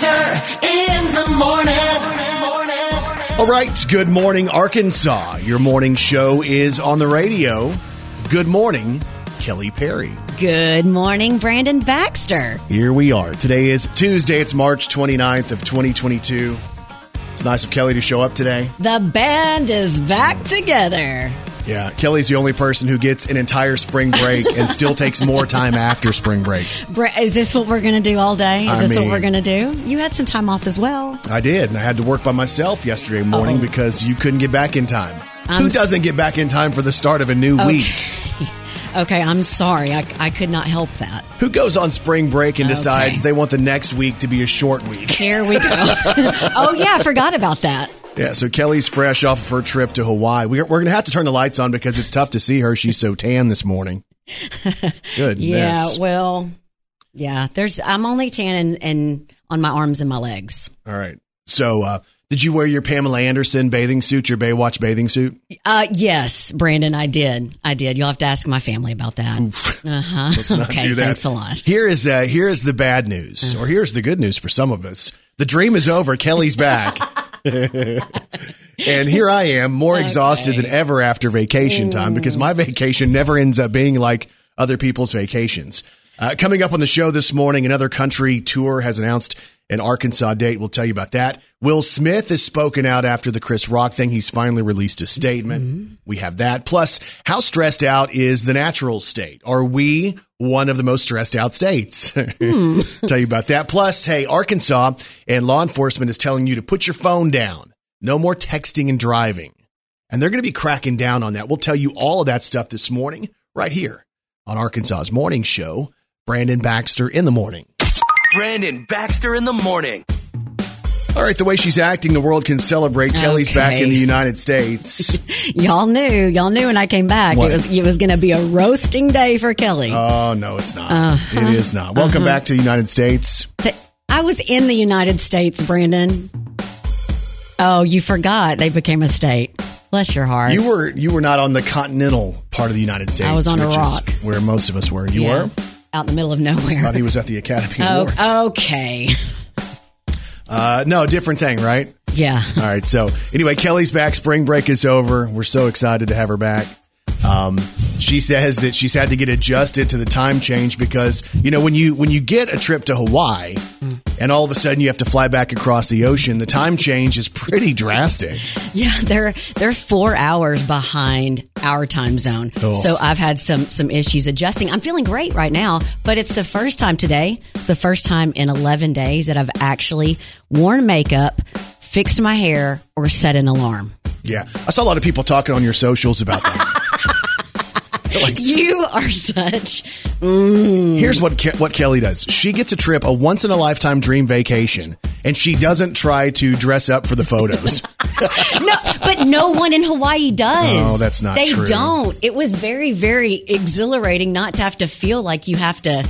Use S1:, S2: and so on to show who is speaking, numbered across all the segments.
S1: Baxter in the morning.
S2: All right, good morning, Arkansas. Your morning show is on the radio. Good morning, Kelly Perry.
S3: Good morning, Brandon Baxter.
S2: Here we are. Today is Tuesday. It's March 29th of 2022. It's nice of Kelly to show up today.
S3: The band is back together.
S2: Yeah, Kelly's the only person who gets an entire spring break and still takes more time after spring break.
S3: Is this what we're going to do all day? Is
S2: I
S3: this
S2: mean-
S3: what we're going to do? You had some time off as well.
S2: I did, and I had to work by myself yesterday morning
S3: Uh-oh.
S2: because you couldn't get back in time.
S3: I'm
S2: Who doesn't get back in time for the start of a new week?
S3: Okay, I'm sorry. I, I could not help that.
S2: Who goes on spring break and decides
S3: Okay.
S2: they want the next week to be a short week?
S3: Here we go. oh, yeah, I forgot about that.
S2: Yeah, so Kelly's fresh off of her trip to Hawaii. We're, we're going to have to turn the lights on because it's tough to see her. She's so tan this morning. Good.
S3: Yeah, well, yeah, there's, I'm only tan and, and on my arms and my legs.
S2: All right. So, uh, did you wear your Pamela Anderson bathing suit, your Baywatch bathing suit?
S3: Uh, yes, Brandon, I did. I did. You'll have to ask my family about that. Uh huh. Okay,
S2: that.
S3: thanks a lot.
S2: Here is uh, here is the bad news, or here's the good news for some of us. The dream is over. Kelly's back. and here I am, more exhausted than ever after vacation time because my vacation never ends up being like other people's vacations. Uh, coming up on the show this morning, another country tour has announced an Arkansas date. We'll tell you about that. Will Smith has spoken out after the Chris Rock thing. He's finally released a statement. We have that. Plus, how stressed out is the natural state? Are we one of the most stressed out states? tell you about that. Plus, hey, Arkansas and law enforcement is telling you to put your phone down. No more texting and driving. And they're going to be cracking down on that. We'll tell you all of that stuff this morning right here on Arkansas's morning show. Brandon Baxter in the morning.
S1: Brandon Baxter in the morning.
S2: All right, the way she's acting, the world can celebrate. Kelly's back in the United States.
S3: Y'all knew, y'all knew when I came back,
S2: What?
S3: it was it was going to be a roasting day for Kelly.
S2: oh, no, it's not.
S3: Uh-huh.
S2: It is not. Welcome back to the United States.
S3: I was in the United States, Brandon. Oh, you forgot they became a state. Bless your heart.
S2: You were you were not on the continental part of the United States.
S3: I was on a rock.
S2: where most of us were. You
S3: Yeah.
S2: were.
S3: out in the middle of nowhere.
S2: I Thought he was at the Academy Awards.
S3: Oh, okay.
S2: Uh, no, different thing, right?
S3: Yeah.
S2: All right. So anyway, Kelly's back. Spring break is over. We're so excited to have her back. Um, she says that she's had to get adjusted to the time change because you know when you when you get a trip to Hawaii and all of a sudden you have to fly back across the ocean, the time change is pretty drastic.
S3: Yeah, they're they're four hours behind our time zone.
S2: Oh.
S3: So I've had some some issues adjusting. I'm feeling great right now, but it's the first time today. It's the first time in 11 days that I've actually worn makeup, fixed my hair, or set an alarm.
S2: Yeah, I saw a lot of people talking on your socials about that.
S3: You are such. Mm.
S2: Here's what Ke- what Kelly does. She gets a trip, a once in a lifetime dream vacation, and she doesn't try to dress up for the photos.
S3: No, but no one in Hawaii does.
S2: Oh, that's not
S3: They
S2: true.
S3: don't. It was very, very exhilarating not to have to feel like you have to,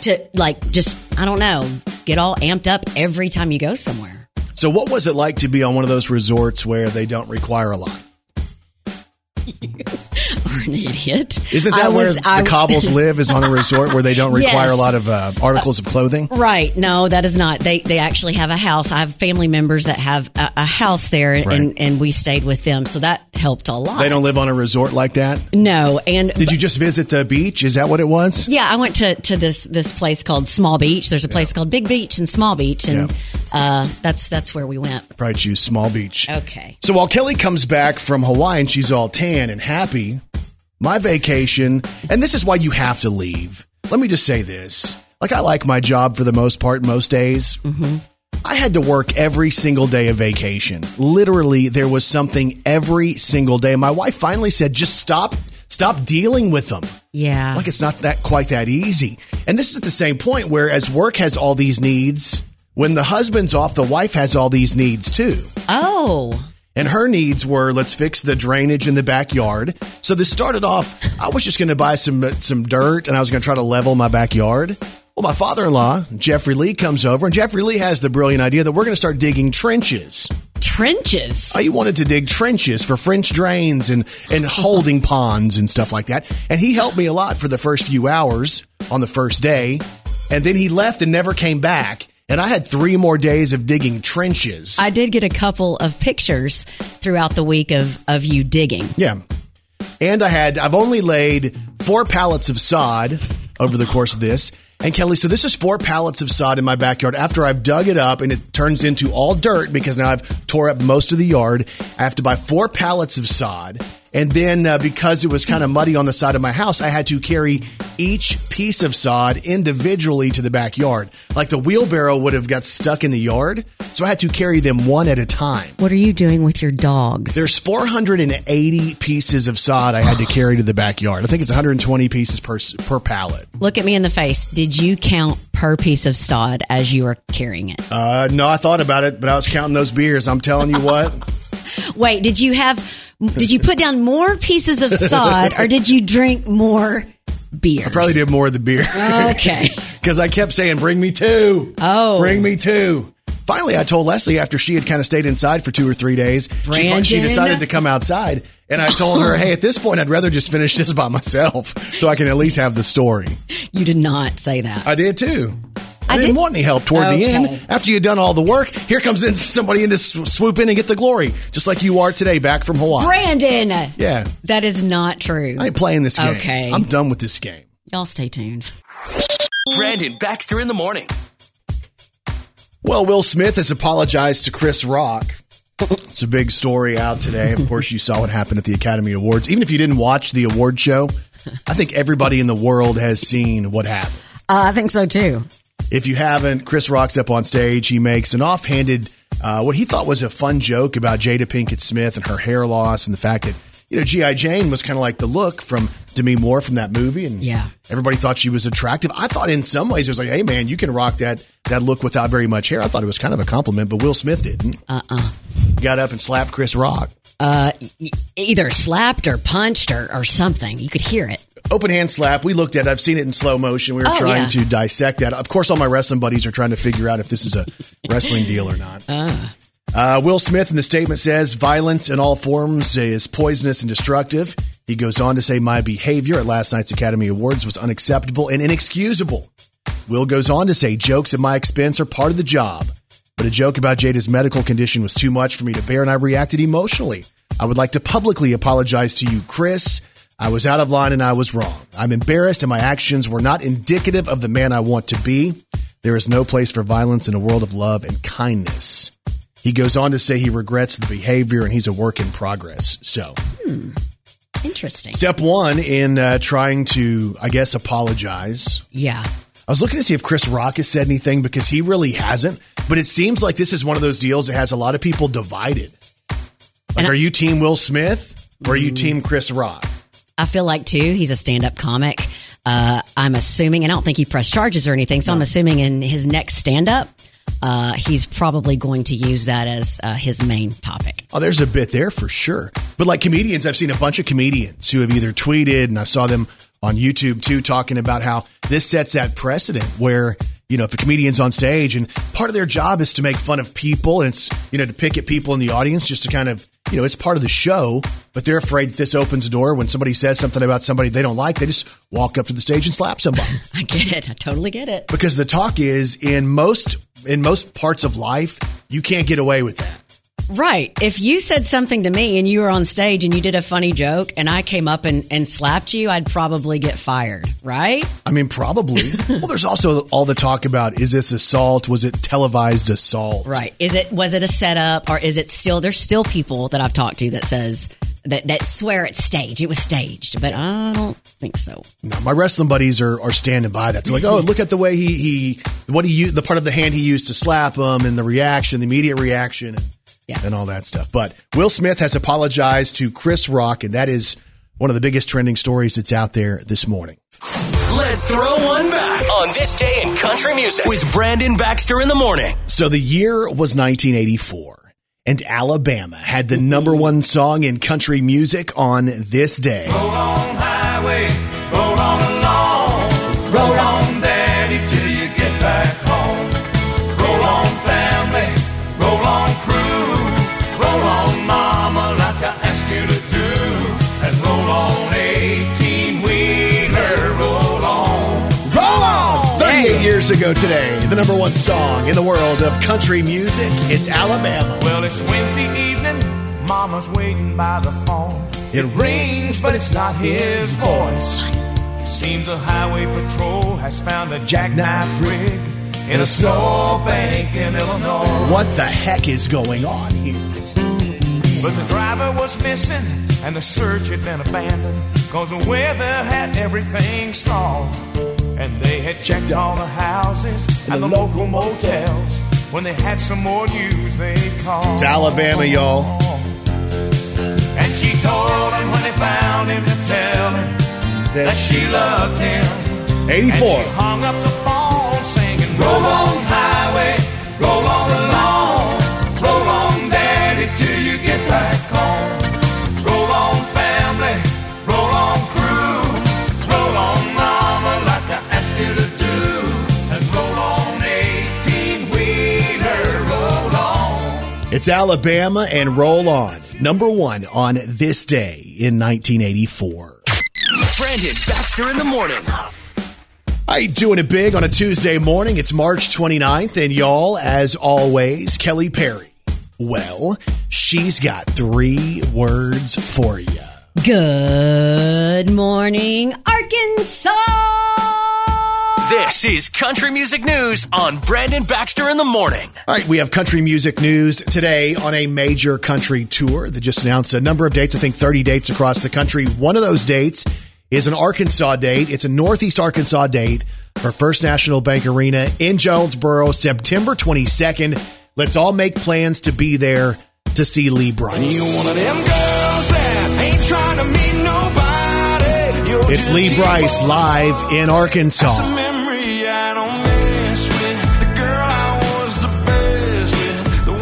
S3: to like just I don't know, get all amped up every time you go somewhere.
S2: so, what was it like to be on one of those resorts where they don't require a lot?
S3: An idiot.
S2: Isn't that
S3: I
S2: where
S3: was-
S2: the
S3: I-
S2: Cobbles live? Is on a resort where they don't require
S3: Yes.
S2: a lot of uh, articles of clothing?
S3: Right. No, that is not. They they actually have a house. I have family members that have a, a house there,
S2: Right.
S3: and and we stayed with them, so that helped a lot.
S2: They don't live on a resort like that.
S3: No, and
S2: Did you just visit the beach? Is that what it was?
S3: Yeah, I went to, to this this place called Small Beach. There's a place called Big Beach and Small Beach, and uh, that's that's where we went.
S2: Probably choose small beach.
S3: Okay.
S2: So while Kelly comes back from Hawaii and she's all tan and happy, my vacation, and this is why you have to leave. Let me just say this. Like, I like my job for the most part, most days. Mm-hmm. I had to work every single day of vacation. Literally, there was something every single day. My wife finally said, just stop, stop dealing with them.
S3: Yeah.
S2: Like it's not that quite that easy. And this is at the same point where as work has all these needs, when the husband's off, the wife has all these needs too.
S3: oh.
S2: And her needs were let's fix the drainage in the backyard. So this started off, I was just going to buy some some dirt and I was going to try to level my backyard. Well, my father-in-law, Jeffrey Lee comes over and Jeffrey Lee has the brilliant idea that we're going to start digging trenches.
S3: Trenches.
S2: Uh, I wanted to dig trenches for French drains and, and holding ponds and stuff like that. And he helped me a lot for the first few hours on the first day. And then he left and never came back. And I had three more days of digging trenches.
S3: I did get a couple of pictures throughout the week of, of you digging.
S2: yeah. And I had, I've only laid four pallets of sod over the course of this. And Kelly, so this is four pallets of sod in my backyard after I've dug it up and it turns into all dirt because now I've tore up most of the yard. I have to buy four pallets of sod. And then uh, because it was kind of muddy on the side of my house, I had to carry each piece of sod individually to the backyard. Like the wheelbarrow would have got stuck in the yard. So I had to carry them one at a time.
S3: What are you doing with your dogs?
S2: There's 480 pieces of sod I had to carry to the backyard. I think it's 120 pieces per per pallet.
S3: Look at me in the face. Did you count per piece of sod as you were carrying it?
S2: Uh, no, I thought about it, but I was counting those beers. I'm telling you what.
S3: Wait, did you have? Did you put down more pieces of sod, or did you drink more beer?
S2: I probably did more of the beer
S3: Okay.
S2: because I kept saying, "Bring me two,
S3: Oh.
S2: bring me two. Finally, I told Leslie after she had kind of stayed inside for two or three days, she, she decided to come outside, and I told her, "Hey, at this point, I'd rather just finish this by myself, so I can at least have the story."
S3: You did not say that.
S2: I did too. I,
S3: I
S2: didn't
S3: did-
S2: want any help toward the end. After you'd done all the work, here comes in somebody in to swoop in and get the glory, just like you are today, back from Hawaii.
S3: Brandon.
S2: Yeah,
S3: That is not true.
S2: I ain't playing this game.
S3: Okay.
S2: I'm done with this game.
S3: Y'all stay tuned.
S1: Brandon Baxter in the morning.
S2: Well, Will Smith has apologized to Chris Rock. It's a big story out today. Of course, you saw what happened at the Academy Awards. Even if you didn't watch the award show, I think everybody in the world has seen what happened.
S3: Uh, I think so too.
S2: If you haven't, Chris Rock's up on stage. He makes an offhanded, uh, what he thought was a fun joke about Jada Pinkett Smith and her hair loss and the fact that, you know, G.I. Jane was kind of like the look from Demi Moore from that movie. And
S3: Yeah.
S2: everybody thought she was attractive. I thought in some ways it was like, hey, man, you can rock that, that look without very much hair. I thought it was kind of a compliment, but Will Smith didn't. Uh uh Got up and slapped Chris Rock.
S3: Uh, either slapped or punched or, or something. You could hear it.
S2: Open hand slap. We looked at it. I've seen it in slow motion. We were
S3: Oh,
S2: trying
S3: yeah.
S2: to dissect that. Of course, all my wrestling buddies are trying to figure out if this is a wrestling deal or not. Uh, Will Smith in the statement says violence in all forms is poisonous and destructive. He goes on to say, My behavior at last night's Academy Awards was unacceptable and inexcusable. Will goes on to say, Jokes at my expense are part of the job, but a joke about Jada's medical condition was too much for me to bear, and I reacted emotionally. I would like to publicly apologize to you, Chris. I was out of line and I was wrong. I'm embarrassed, and my actions were not indicative of the man I want to be. There is no place for violence in a world of love and kindness. He goes on to say he regrets the behavior and he's a work in progress. So,
S3: Interesting.
S2: step one in uh, trying to, I guess, apologize.
S3: Yeah.
S2: I was looking to see if Chris Rock has said anything because he really hasn't. But it seems like this is one of those deals that has a lot of people divided. Like,
S3: I-
S2: are you team Will Smith or are you team Chris Rock?
S3: I feel like too, he's a stand up comic. Uh, I'm assuming, and I don't think he pressed charges or anything. So I'm assuming in his next stand up, uh, he's probably going to use that as uh, his main topic.
S2: Oh, there's a bit there for sure. But like comedians, I've seen a bunch of comedians who have either tweeted and I saw them on YouTube too talking about how this sets that precedent where, you know, if a comedian's on stage and part of their job is to make fun of people and it's, you know, to pick at people in the audience just to kind of, you know, it's part of the show, but they're afraid this opens a door when somebody says something about somebody they don't like, they just walk up to the stage and slap somebody
S3: I get it. I totally get it.
S2: because the talk is in most in most parts of life, you can't get away with that.
S3: Right. If you said something to me and you were on stage and you did a funny joke and I came up and, and slapped you, I'd probably get fired, right?
S2: I mean, probably. well, there's also all the talk about is this assault? Was it televised assault?
S3: Right. Is it was it a setup or is it still there's still people that I've talked to that says that, that swear it's staged. It was staged, but I don't think so.
S2: No, my wrestling buddies are, are standing by that. They're like, oh, look at the way he, he what he used, the part of the hand he used to slap him and the reaction, the immediate reaction
S3: Yeah.
S2: and all that stuff. But Will Smith has apologized to Chris Rock, and that is one of the biggest trending stories that's out there this morning.
S1: Let's throw one back on this day in country music with Brandon Baxter in the morning.
S2: So the year was 1984, and Alabama had the number one song in country music on this day.
S4: Roll on highway, roll on along, roll on
S2: years ago today, the number one song in the world of country music. It's Alabama.
S4: Well, it's Wednesday evening. Mama's waiting by the phone. It rings, but it's not his voice. Seems the highway patrol has found a jackknife rig in a snowbank in Illinois.
S2: What the heck is going on here?
S4: But the driver was missing and the search had been abandoned cause the weather had everything stalled. And they had checked all the houses and the local motels. When they had some more news, they called.
S2: It's Alabama, y'all.
S4: And she told him when they found him to tell him that she loved him.
S2: 84.
S4: And she hung up the phone singing, Roll on highway, roll on
S2: It's Alabama and Roll On, number one on this day in 1984.
S1: Brandon Baxter in the morning.
S2: How you doing it big on a Tuesday morning? It's March 29th, and y'all, as always, Kelly Perry. Well, she's got three words for you.
S3: Good morning, Arkansas.
S1: This is Country Music News on Brandon Baxter in the morning.
S2: All right, we have country music news today on a major country tour that just announced a number of dates, I think 30 dates across the country. One of those dates is an Arkansas date. It's a Northeast Arkansas date for First National Bank Arena in Jonesboro, September 22nd. Let's all make plans to be there to see Lee
S4: You
S2: Brice.
S4: one of them girls that ain't trying to meet nobody. You're
S2: It's Lee
S4: Brice
S2: live in Arkansas.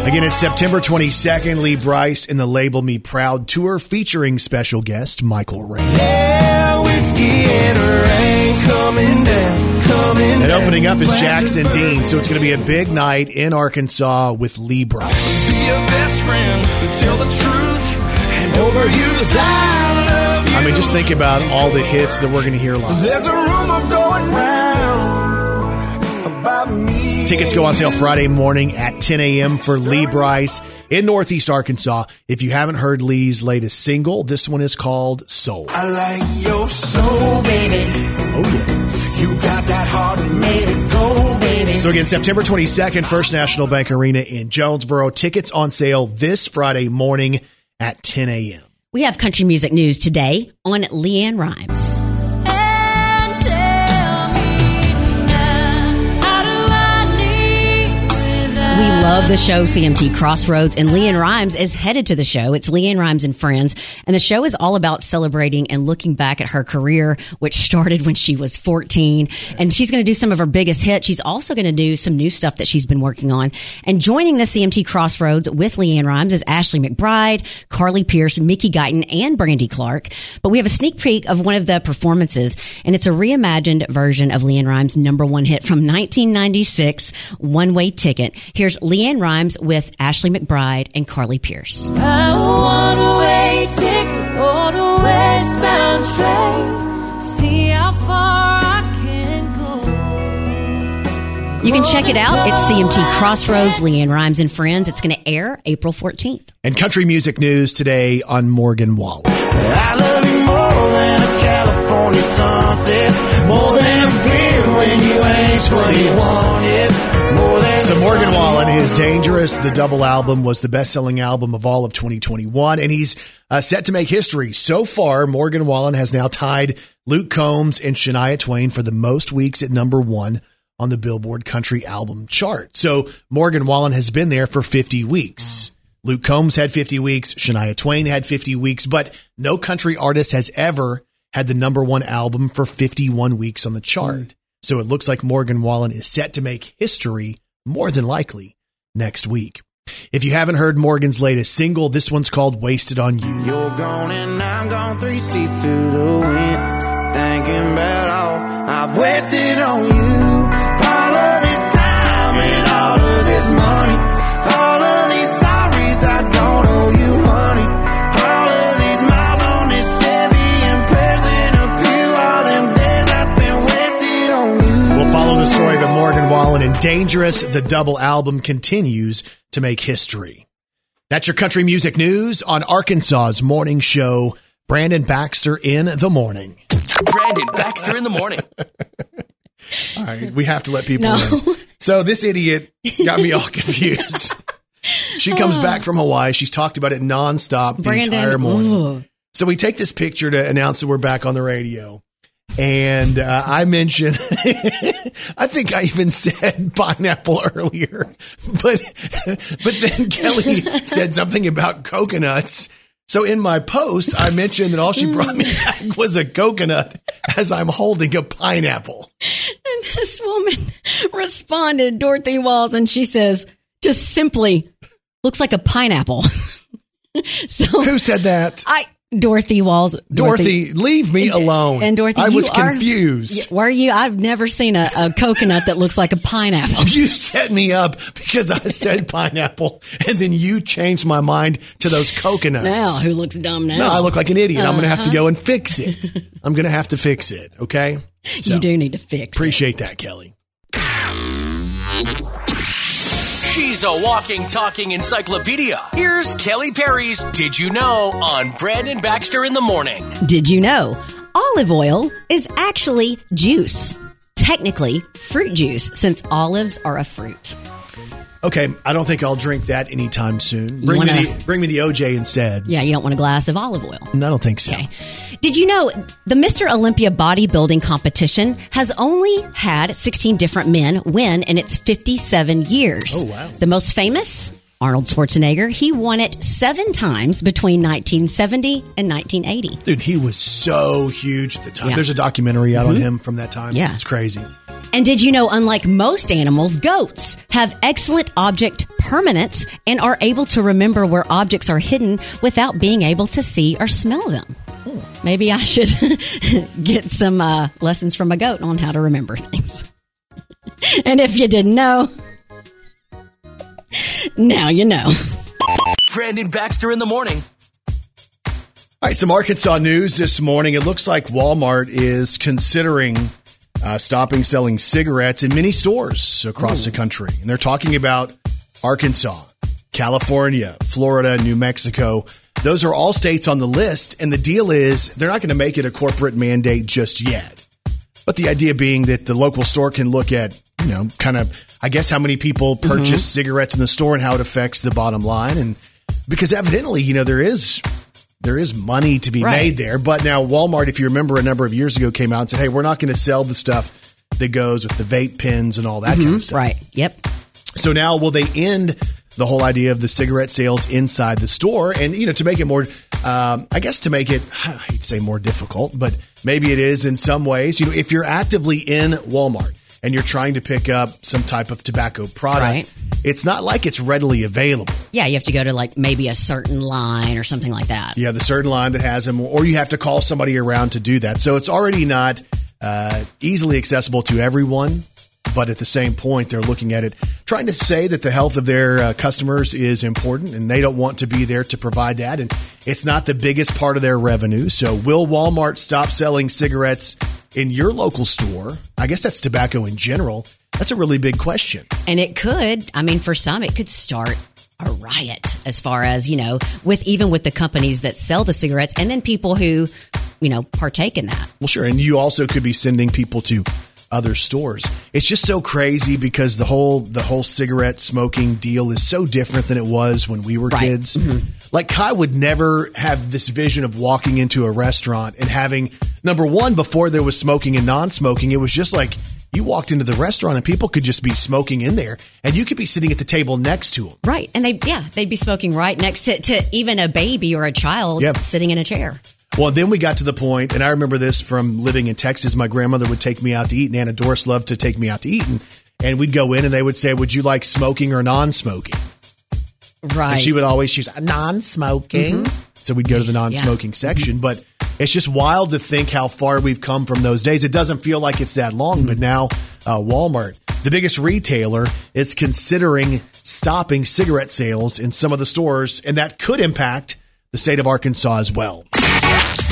S2: Again, it's September 22nd. Lee Brice in the Label Me Proud tour featuring special guest Michael Ray.
S4: Yeah, rain coming down, coming
S2: And opening up is Jackson. Dean. So it's going to be a big night in Arkansas with Lee Brice.
S4: Be your best friend, tell the truth, and over you 'cause I love you.
S2: I mean, just think about all the hits that we're going to hear live. Tickets go on sale Friday morning at 10 a.m. for Lee Brice in Northeast Arkansas. If you haven't heard Lee's latest single, this one is called Soul.
S4: I like your soul, baby.
S2: Oh, yeah.
S4: You got that heart made it go, baby.
S2: So again, September 22nd, First National Bank Arena in Jonesboro. Tickets on sale this Friday morning at 10 a.m.
S3: We have country music news today on
S5: LeAnn Rimes.
S3: We love the show CMT Crossroads, and LeAnn Rimes is headed to the show. It's LeAnn Rimes and Friends, and the show is all about celebrating and looking back at her career, which started when she was 14. And she's going to do some of her biggest hits. She's also going to do some new stuff that she's been working on. And joining the CMT Crossroads with LeAnn Rimes is Ashley McBryde, Carly Pearce, Mickey Guyton, and Brandy Clark. But we have a sneak peek of one of the performances, and it's a reimagined version of LeAnn Rimes' number one hit from 1996, One Way Ticket. Here's LeAnn Rimes with Ashley McBryde and Carly Pearce.
S5: I want a way ticket on a westbound train. See how far I can go.
S3: You can check it out. It's CMT Crossroads, LeAnn Rimes and Friends. It's going to air April 14th.
S2: And country music news today on Morgan Wallen.
S4: I love you more than a California sunset, more than a beer when you ask what you wanted, more than
S2: So Morgan Wallen, his Dangerous, the double album was the best-selling album of all of 2021, and he's uh, set to make history. So far, Morgan Wallen has now tied Luke Combs and Shania Twain for the most weeks at number one on the Billboard Country Album chart. So Morgan Wallen has been there for 50 weeks. Luke Combs had 50 weeks, Shania Twain had 50 weeks, but no country artist has ever had the number one album for 51 weeks on the chart. So it looks like Morgan Wallen is set to make history more than likely next week. If you haven't heard Morgan's latest single, this one's called Wasted on You.
S6: You're gone and I'm gone three seats through the wind. Thinking about all I've wasted on you. All of this time and all of this money.
S2: Follow the story of Morgan Wallen and Dangerous, the double album continues to make history. That's your country music news on Arkansas's morning show. Brandon Baxter in the morning.
S1: Brandon Baxter in the morning.
S2: All right, we have to let people
S3: No.
S2: in. So this idiot got me all confused. She comes back from Hawaii. She's talked about it nonstop the
S3: Brandon,
S2: entire morning.
S3: ooh.
S2: So we take this picture to announce that we're back on the radio. And uh, I mentioned, I think I even said pineapple earlier, but but then Kelly said something about coconuts. So in my post, I mentioned that all she brought me back was a coconut as I'm holding a pineapple.
S3: And this woman responded, Dorothy Walls, and she says, just simply looks like a pineapple. so
S2: Who said that?
S3: I, Dorothy Walls,
S2: Dorothy, leave me alone.
S3: and Dorothy,
S2: I was
S3: are-
S2: confused.
S3: Were you? I've never seen a, a coconut that looks like a pineapple.
S2: You set me up because I said pineapple, and then you changed my mind to those coconuts.
S3: Now, who looks dumb now?
S2: No, I look like an idiot. I'm going to have to
S3: Uh-huh.
S2: go and fix it. I'm going to have to fix it. Okay. So,
S3: you do need to fix. it.
S2: Appreciate that, Kelly.
S1: She's a walking, talking encyclopedia. Here's Kelly Perry's Did You Know on Brandon Baxter in the morning.
S3: Did you know olive oil is actually juice? Technically, fruit juice, since olives are a fruit.
S2: Okay, I don't think I'll drink that anytime soon. Bring
S3: wanna-
S2: me the bring me the OJ instead.
S3: Yeah, you don't want a glass of olive oil.
S2: I don't think so.
S3: Okay. Did you know the Mr. Olympia bodybuilding competition has only had 16 different men win in its 57 years?
S2: Oh, wow.
S3: The most famous, Arnold Schwarzenegger, he won it seven times between 1970 and 1980.
S2: Dude, he was so huge at the time.
S3: Yeah. Mm-hmm.
S2: There's a documentary out on him from that time.
S3: Yeah.
S2: It's crazy.
S3: And did you know, unlike most animals, goats have excellent object permanence and are able to remember where objects are hidden without being able to see or smell them? Maybe I should get some uh, lessons from a goat on how to remember things. and if you didn't know, now you know.
S1: Brandon Baxter in the morning.
S2: All right, some Arkansas news this morning. It looks like Walmart is considering uh, stopping selling cigarettes in many stores across the country. And they're talking about Arkansas, California, Florida, New Mexico. Those are all states on the list. And the deal is they're not going to make it a corporate mandate just yet. But the idea being that the local store can look at, you know, kind of, I guess, how many people purchase cigarettes in the store and how it affects the bottom line. And because evidently, you know, there is there is money to be
S3: Right.
S2: made there. But now Walmart, if you remember, a number of years ago came out and said, "Hey, we're not going to sell the stuff that goes with the vape pens and all that kind of stuff."
S3: Right. Yep.
S2: So now, will they end the whole idea of the cigarette sales inside the store? And you know, to make it more, um, I guess, to make it, i'd say more difficult, but maybe it is in some ways. You know, if you're actively in Walmart and you're trying to pick up some type of tobacco product,
S3: Right.
S2: it's not like it's readily available.
S3: Yeah, you have to go to like maybe a certain line or something like that.
S2: Have the certain line that has them, or you have to call somebody around to do that. So it's already not uh, easily accessible to everyone. But at the same point, they're looking at it, trying to say that the health of their uh, customers is important, and they don't want to be there to provide that. And it's not the biggest part of their revenue. So, will Walmart stop selling cigarettes in your local store? I guess that's tobacco in general. That's a really big question.
S3: And it could, I mean, for some, it could start a riot as far as, you know, with even with the companies that sell the cigarettes and then people who, you know, partake in that.
S2: Well, sure. And you also could be sending people to other stores. It's just so crazy because the whole the whole cigarette smoking deal is so different than it was when we were
S3: Right.
S2: kids. Mm-hmm. Like Kai would never have this vision of walking into a restaurant and having number one before there was smoking and non-smoking. It was just like you walked into the restaurant and people could just be smoking in there, and you could be sitting at the table next to them.
S3: Right. And they, yeah, they'd be smoking right next to, to even a baby or a child
S2: Yep.
S3: sitting in a chair.
S2: Well, then we got to the point, and I remember this from living in Texas. My grandmother would take me out to eat, and Anna Doris loved to take me out to eat. And, and we'd go in, and they would say, Would you like smoking or non smoking?
S3: Right.
S2: And she would always choose non smoking. Mm-hmm. So we'd go to the non smoking mm-hmm. section. But it's just wild to think how far we've come from those days. It doesn't feel like it's that long, but mm-hmm. now uh, Walmart, the biggest retailer, is considering stopping cigarette sales in some of the stores, and that could impact the state of Arkansas as well.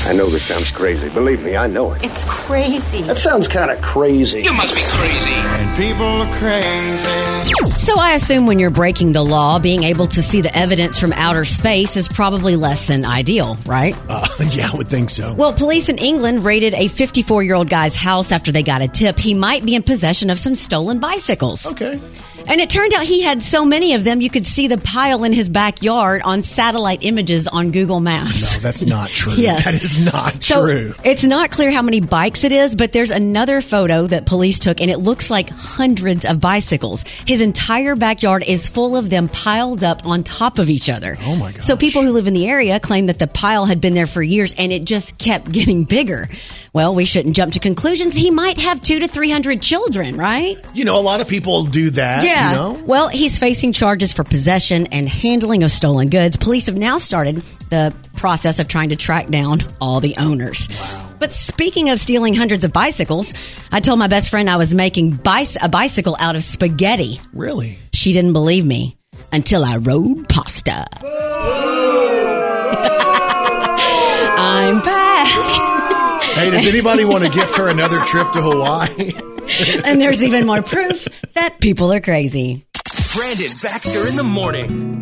S7: I know this sounds crazy. Believe me, I know it.
S5: It's crazy.
S7: That sounds kind of crazy. You must be crazy.
S6: And people are crazy.
S3: So I assume when you're breaking the law, being able to see the evidence from outer space is probably less than ideal, right?
S2: Uh, yeah, I would think so.
S3: Well, police in England raided a 54 year old guy's house after they got a tip he might be in possession of some stolen bicycles.
S2: okay.
S3: And it turned out he had so many of them, you could see the pile in his backyard on satellite images on Google Maps.
S2: No, that's not true.
S3: Yes.
S2: That is not
S3: So
S2: true.
S3: it's not clear how many bikes it is, but there's another photo that police took, and it looks like hundreds of bicycles. His entire backyard is full of them piled up on top of each other.
S2: Oh, my
S3: God.
S2: So
S3: people who live in the area claim that the pile had been there for years, and it just kept getting bigger. Well, we shouldn't jump to conclusions. He might have two to three hundred children, right?
S2: You know, a lot of people do that.
S3: Yeah.
S2: You know?
S3: Well, he's facing charges for possession and handling of stolen goods. Police have now started the process of trying to track down all the owners. Wow. But speaking of stealing hundreds of bicycles, I told my best friend I was making bice- a bicycle out of spaghetti.
S2: Really?
S3: She didn't believe me until I rode pasta. I'm back.
S2: Hey, does anybody want to gift her another trip to Hawaii?
S3: and there's even more proof that people are crazy.
S1: Brandon Baxter in the morning.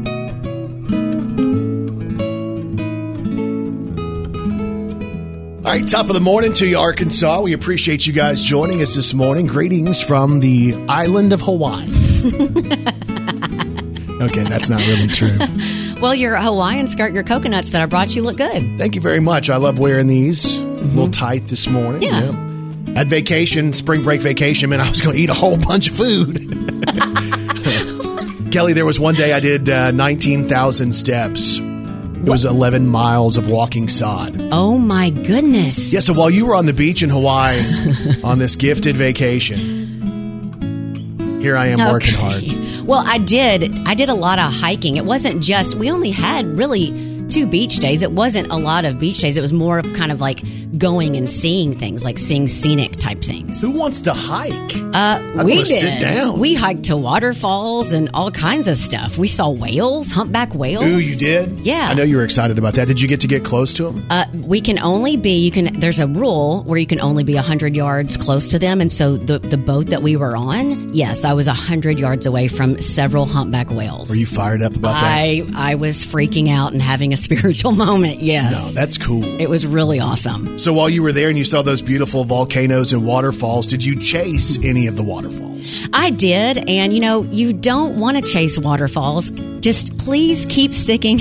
S2: All right, top of the morning to you, Arkansas. We appreciate you guys joining us this morning. Greetings from the island of Hawaii. okay, that's not really true.
S3: Well, your Hawaiian skirt, your coconuts that I brought you look good.
S2: Thank you very much. I love wearing these. A little tight this morning.
S3: Yeah.
S2: At vacation, spring break vacation, man, I was going to eat a whole bunch of food. Kelly, there was one day I did uh, 19,000 steps. It was 11 miles of walking sod.
S3: Oh my goodness.
S2: Yeah, so while you were on the beach in Hawaii on this gifted vacation, here I am working hard.
S3: Well, I did. I did a lot of hiking. It wasn't just, we only had really two beach days. It wasn't a lot of beach days. It was more of kind of like going and seeing things, like seeing scenic type things.
S2: Who wants to hike?
S3: Uh, we did.
S2: sit down.
S3: We hiked to waterfalls and all kinds of stuff. We saw whales, humpback whales.
S2: Ooh, you did?
S3: Yeah.
S2: I know you were excited about that. Did you get to get close to them?
S3: Uh, we can only be you can there's a rule where you can only be 100 yards close to them and so the the boat that we were on yes i was 100 yards away from several humpback whales
S2: Were you fired up about that?
S3: i i was freaking out and having a spiritual moment yes
S2: No, that's cool.
S3: it was really awesome
S2: So while you were there and you saw those beautiful volcanoes and waterfalls, did you chase any of the waterfalls?
S3: i did and you know you don't want to chase waterfalls just please keep sticking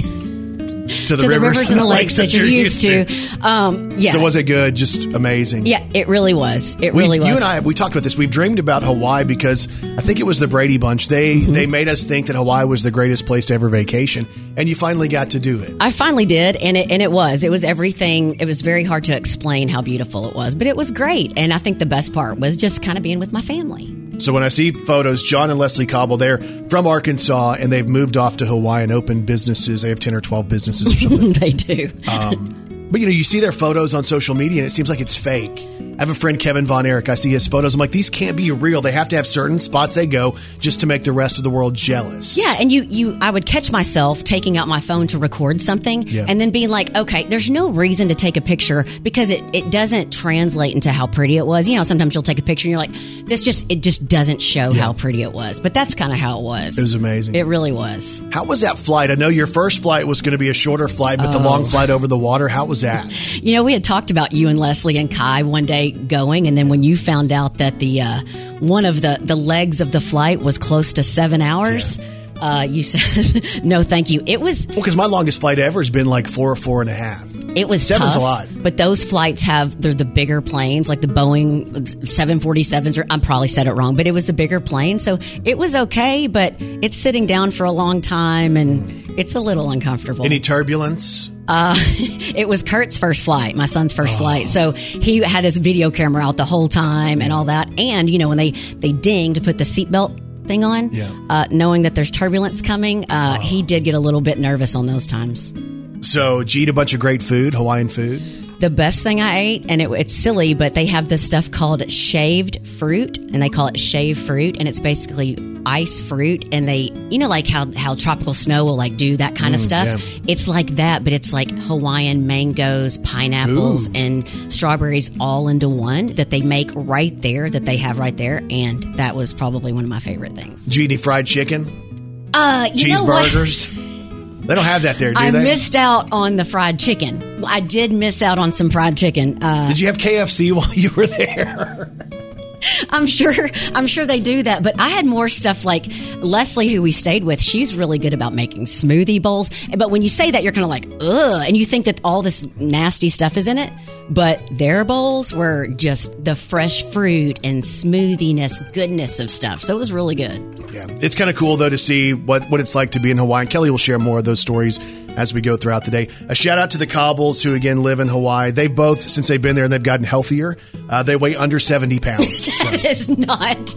S2: To the,
S3: to the rivers and the lakes that you're used to, um yeah
S2: So was it good? Just amazing.
S3: yeah it really was it
S2: We,
S3: really was
S2: You and I, we talked about this. We've dreamed about Hawaii because I think it was the Brady Bunch. They
S3: Mm-hmm.
S2: they made us think that Hawaii was the greatest place to ever vacation, and you finally got to do it.
S3: I finally did, and it and it was. It was everything. It was very hard to explain how beautiful it was, but it was great. And I think the best part was just kind of being with my family.
S2: So when I see photos, John and Leslie Cobble, they're from Arkansas, and they've moved off to Hawaii and opened businesses. They have ten or twelve businesses or something.
S3: they do.
S2: Um, But you know, you see their photos on social media and it seems like it's fake. I have a friend, Kevin Von Erich. I see his photos. I'm like, these can't be real. They have to have certain spots they go just to make the rest of the world jealous.
S3: yeah, and you you I would catch myself taking out my phone to record something
S2: Yeah.
S3: and then being like, okay, there's no reason to take a picture because it, it doesn't translate into how pretty it was. You know, sometimes you'll take a picture and you're like, this just it just doesn't show how pretty it was. But that's kind of how it was.
S2: It was amazing.
S3: It really was.
S2: How was that flight? I know your first flight was going to be a shorter flight, but the
S3: Oh.
S2: long flight over the water, how was that?
S3: You know, we had talked about you and Leslie and Kai one day going, and then when you found out that the uh, one of the the legs of the flight was close to seven hours, uh, you said no, thank you. It was
S2: Well, because my longest flight ever has been like four or four and a half.
S3: it was
S2: Seven's
S3: tough,
S2: a lot.
S3: but those flights have they're the bigger planes, like the Boeing seven forty sevens. Or I probably said it wrong, but it was the bigger plane, so it was okay. But it's sitting down for a long time, and it's a little uncomfortable.
S2: Any turbulence?
S3: Uh, it was Kurt's first flight, my son's first
S2: Oh.
S3: flight. So he had his video camera out the whole time and all that. And you know when they they ding to put the seatbelt thing on,
S2: Yeah.
S3: uh, knowing that there's turbulence coming, uh, he did get a little bit nervous on those times.
S2: So, did you eat a bunch of great food, Hawaiian food?
S3: The best thing I ate, and it, it's silly, but they have this stuff called shaved fruit, and they call it shaved fruit, and it's basically ice fruit and they, you know, like how, how tropical snow will like do that kind of stuff.
S2: yeah.
S3: It's like that, but it's like Hawaiian mangoes, pineapples, and strawberries all into one that they make right there, that they have right there. And that was probably one of my favorite things.
S2: Did you eat any fried chicken?
S3: Uh, you know what?
S2: Cheeseburgers? They don't have that there, do
S3: I
S2: they?
S3: missed out on the fried chicken. I did miss out on some fried chicken. Uh,
S2: Did you have KFC while you were there?
S3: I'm sure. I'm sure they do that. But I had more stuff like Leslie, who we stayed with. She's really good about making smoothie bowls. But when you say that, you're kind of like, ugh, and you think that all this nasty stuff is in it. But their bowls were just the fresh fruit and smoothiness, goodness of stuff. So it was really good.
S2: Yeah, it's kind of cool though to see what what it's like to be in Hawaii. Kelly will share more of those stories as we go throughout the day. A shout out to the Cobbles who again live in Hawaii. They both since they've been there and they've gotten healthier. Uh, they weigh under seventy pounds. So
S3: It's not.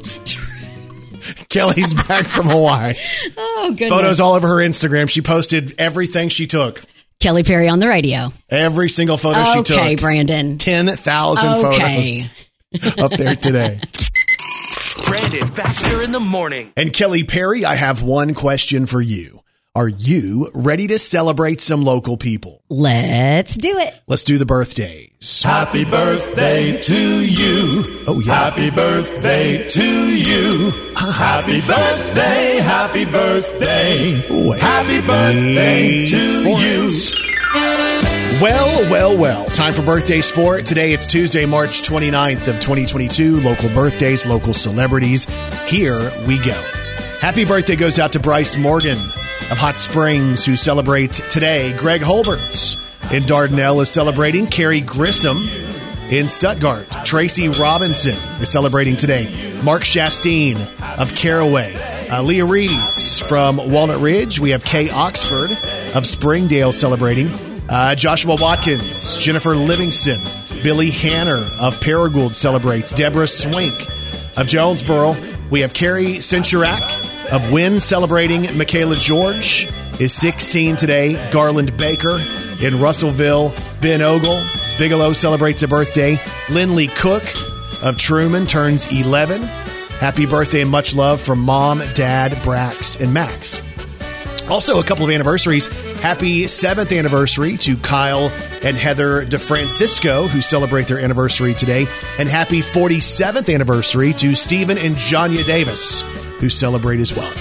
S2: Kelly's back from Hawaii.
S3: Oh goodness.
S2: Photos all over her Instagram. She posted everything she took.
S3: Kelly Perry on the radio.
S2: Every single photo she took. Okay.
S3: Brandon.
S2: Ten thousand
S3: Okay.
S2: photos up there today.
S1: Brandon Baxter in the morning.
S2: And Kelly Perry, I have one question for you. Are you ready to celebrate some local people?
S3: Let's do it.
S2: Let's do the birthdays.
S4: Happy birthday to you.
S2: Oh, yeah.
S4: Happy birthday to you. Happy birthday, happy birthday.
S2: Wait
S4: Happy birthday to you.
S2: it. Well, well, well. Time for birthday sport. Today it's Tuesday, March 29th of 2022. Local birthdays, local celebrities. Here we go. Happy birthday goes out to Bryce Morgan of Hot Springs, who celebrates today. Greg Holbert in Dardanelle is celebrating. Carrie Grissom in Stuttgart. Tracy Robinson is celebrating today. Mark Shastine of Caraway. Uh, Leah Rees from Walnut Ridge. We have Kay Oxford of Springdale celebrating. Uh, Joshua Watkins, Jennifer Livingston, Billy Hanner of Paragould celebrates. Deborah Swink of Jonesboro. We have Carrie Centurak of Wynne celebrating. Michaela George is 16 today. Garland Baker in Russellville. Ben Ogle, Bigelow celebrates a birthday. Lindley Cook of Trumann turns 11. Happy birthday and much love from mom, dad, Brax, and Max. Also, a couple of anniversaries. Happy seventh anniversary to Kyle and Heather DeFrancisco, who celebrate their anniversary today. And happy 47th anniversary to Stephen and Janya Davis, who celebrate as well.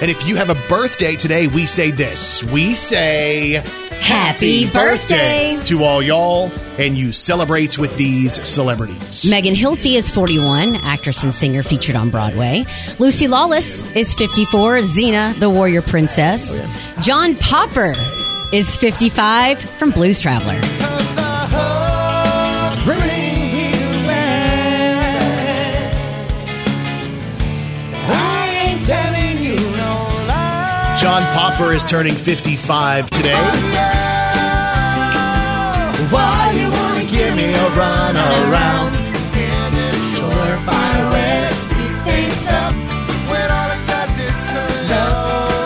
S2: And if you have a birthday today, we say this. We say
S3: Happy birthday.
S2: to all y'all, and you celebrate with these celebrities.
S3: Megan Hilty is 41, actress and singer featured on Broadway. Lucy Lawless is 54, Xena, the warrior princess. Oh, John Popper is 55 from Blues Traveler.
S2: John Popper is turning 55 today.
S4: Why you wanna give me a run around?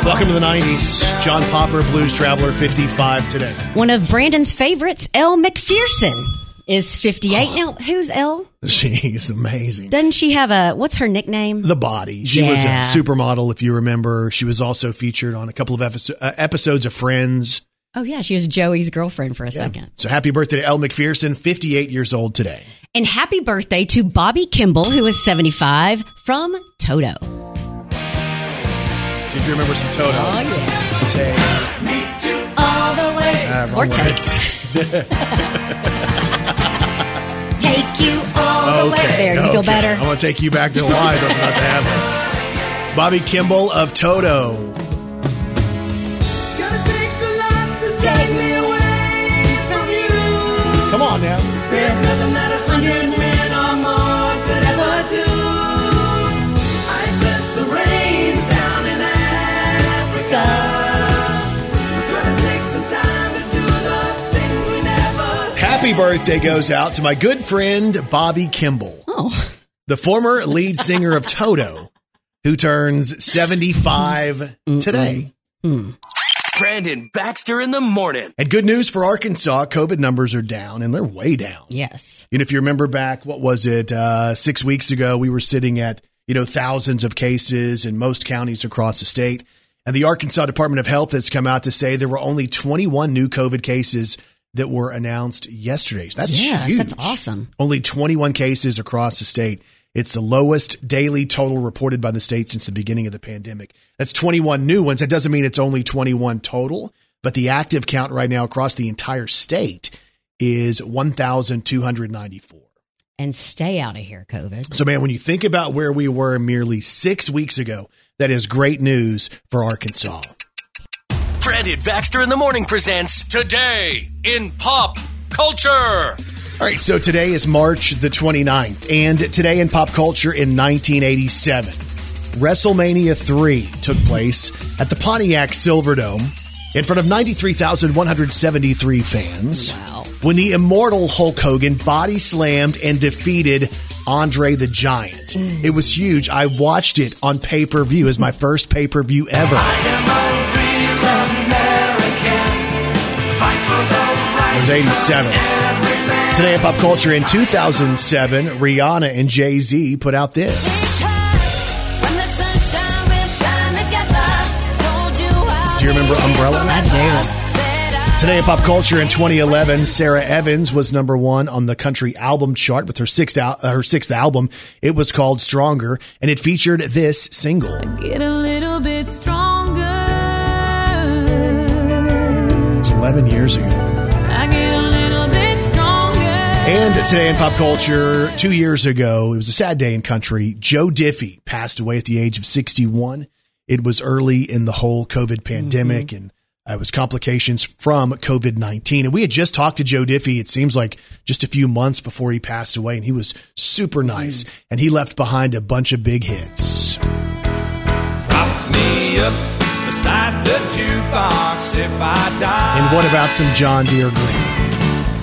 S2: Welcome to the 90s. John Popper, Blues Traveler, 55 today.
S3: One of Brandon's favorites, Elle Macpherson, is 58. Now, who's Elle?
S2: She's amazing.
S3: Doesn't she have a, what's her nickname?
S2: The body. She was a
S3: Yeah.
S2: supermodel, if you remember. She was also featured on a couple of episo- uh, episodes of Friends.
S3: oh, yeah, she was Joey's girlfriend for a second.
S2: So happy birthday to Elle Macpherson, 58 years old today.
S3: And happy birthday to Bobby Kimball, who is 75 from Toto.
S2: See if you remember some Toto.
S3: Oh, yeah.
S2: Take.
S3: All the way.
S2: Wrong
S3: or take.
S2: words.
S3: take you all the way. There, you feel better?
S2: I want to take you back to the wise. I was about to have Bobby Kimball of Toto. Happy birthday goes out to my good friend Bobby Kimball,
S3: Oh,
S2: the former lead singer of Toto, who turns 75 today.
S1: Brandon Baxter in the morning.
S2: And good news for Arkansas, COVID numbers are down and they're way down.
S3: yes.
S2: And if you remember back, what was it, uh, six weeks ago, we were sitting at you know, thousands of cases in most counties across the state. And the Arkansas Department of Health has come out to say there were only 21 new COVID cases that were announced yesterday. So that's
S3: Yes,
S2: huge.
S3: that's awesome.
S2: Only 21 cases across the state. It's the lowest daily total reported by the state since the beginning of the pandemic. That's 21 new ones. That doesn't mean it's only 21 total, but the active count right now across the entire state is 1,294.
S3: And stay out of here, COVID.
S2: So, man, when you think about where we were merely six weeks ago, that is great news for Arkansas.
S1: Brandon Baxter in the morning presents Today in Pop Culture.
S2: All right, so today is March the 29th, and today in pop culture in 1987, WrestleMania 3 took place at the Pontiac Silverdome in front of 93,173 fans.
S3: Wow.
S2: When the immortal Hulk Hogan body slammed and defeated Andre the Giant. It was huge. I watched it on pay per view as my first pay per view ever. It 87. Today in pop culture in 2007, Rihanna and Jay Z put out this. Do you remember Umbrella?
S3: I do.
S2: Today in pop culture in 2011, Sara Evans was number one on the country album chart with her sixth al- uh, her sixth album. It was called Stronger, and it featured this single.
S5: Get a little bit stronger.
S2: It's 11 years ago. Today in pop culture, two years ago, it was a sad day in country. Joe Diffie passed away at the age of 61. It was early in the whole COVID pandemic and uh, it was complications from COVID 19. And we had just talked to Joe Diffie, it seems like just a few months before he passed away. And he was super nice. And he left behind a bunch of big hits.
S4: Prop me up beside the jukebox if I die.
S2: And what about some John Deere Green?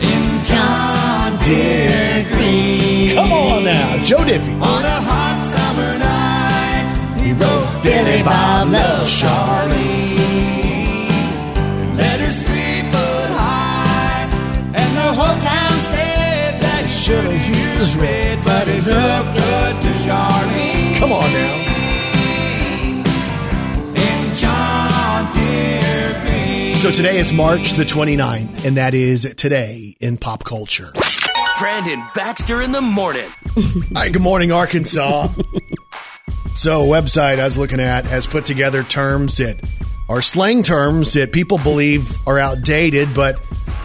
S4: in John Green?
S2: Come on now, Joe Diffie.
S4: On a hot summer night, he wrote
S3: Billy Bob Love.
S4: Charlie. And letters three foot high, and the whole town said that he should have used red, but it looked good to Charlie.
S2: Come on now.
S4: In John Deere Green.
S2: So today is March the 29th, and that is today in pop culture.
S1: Brandon Baxter in the morning.
S2: Hi, good morning, Arkansas. so, a website I was looking at has put together terms that are slang terms that people believe are outdated, but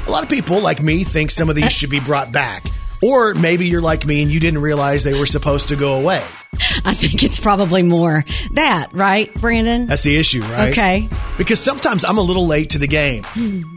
S2: a lot of people, like me, think some of these should be brought back. Or maybe you're like me and you didn't realize they were supposed to go away.
S3: I think it's probably more that, right, Brandon?
S2: That's the issue, right?
S3: Okay.
S2: Because sometimes I'm a little late to the game,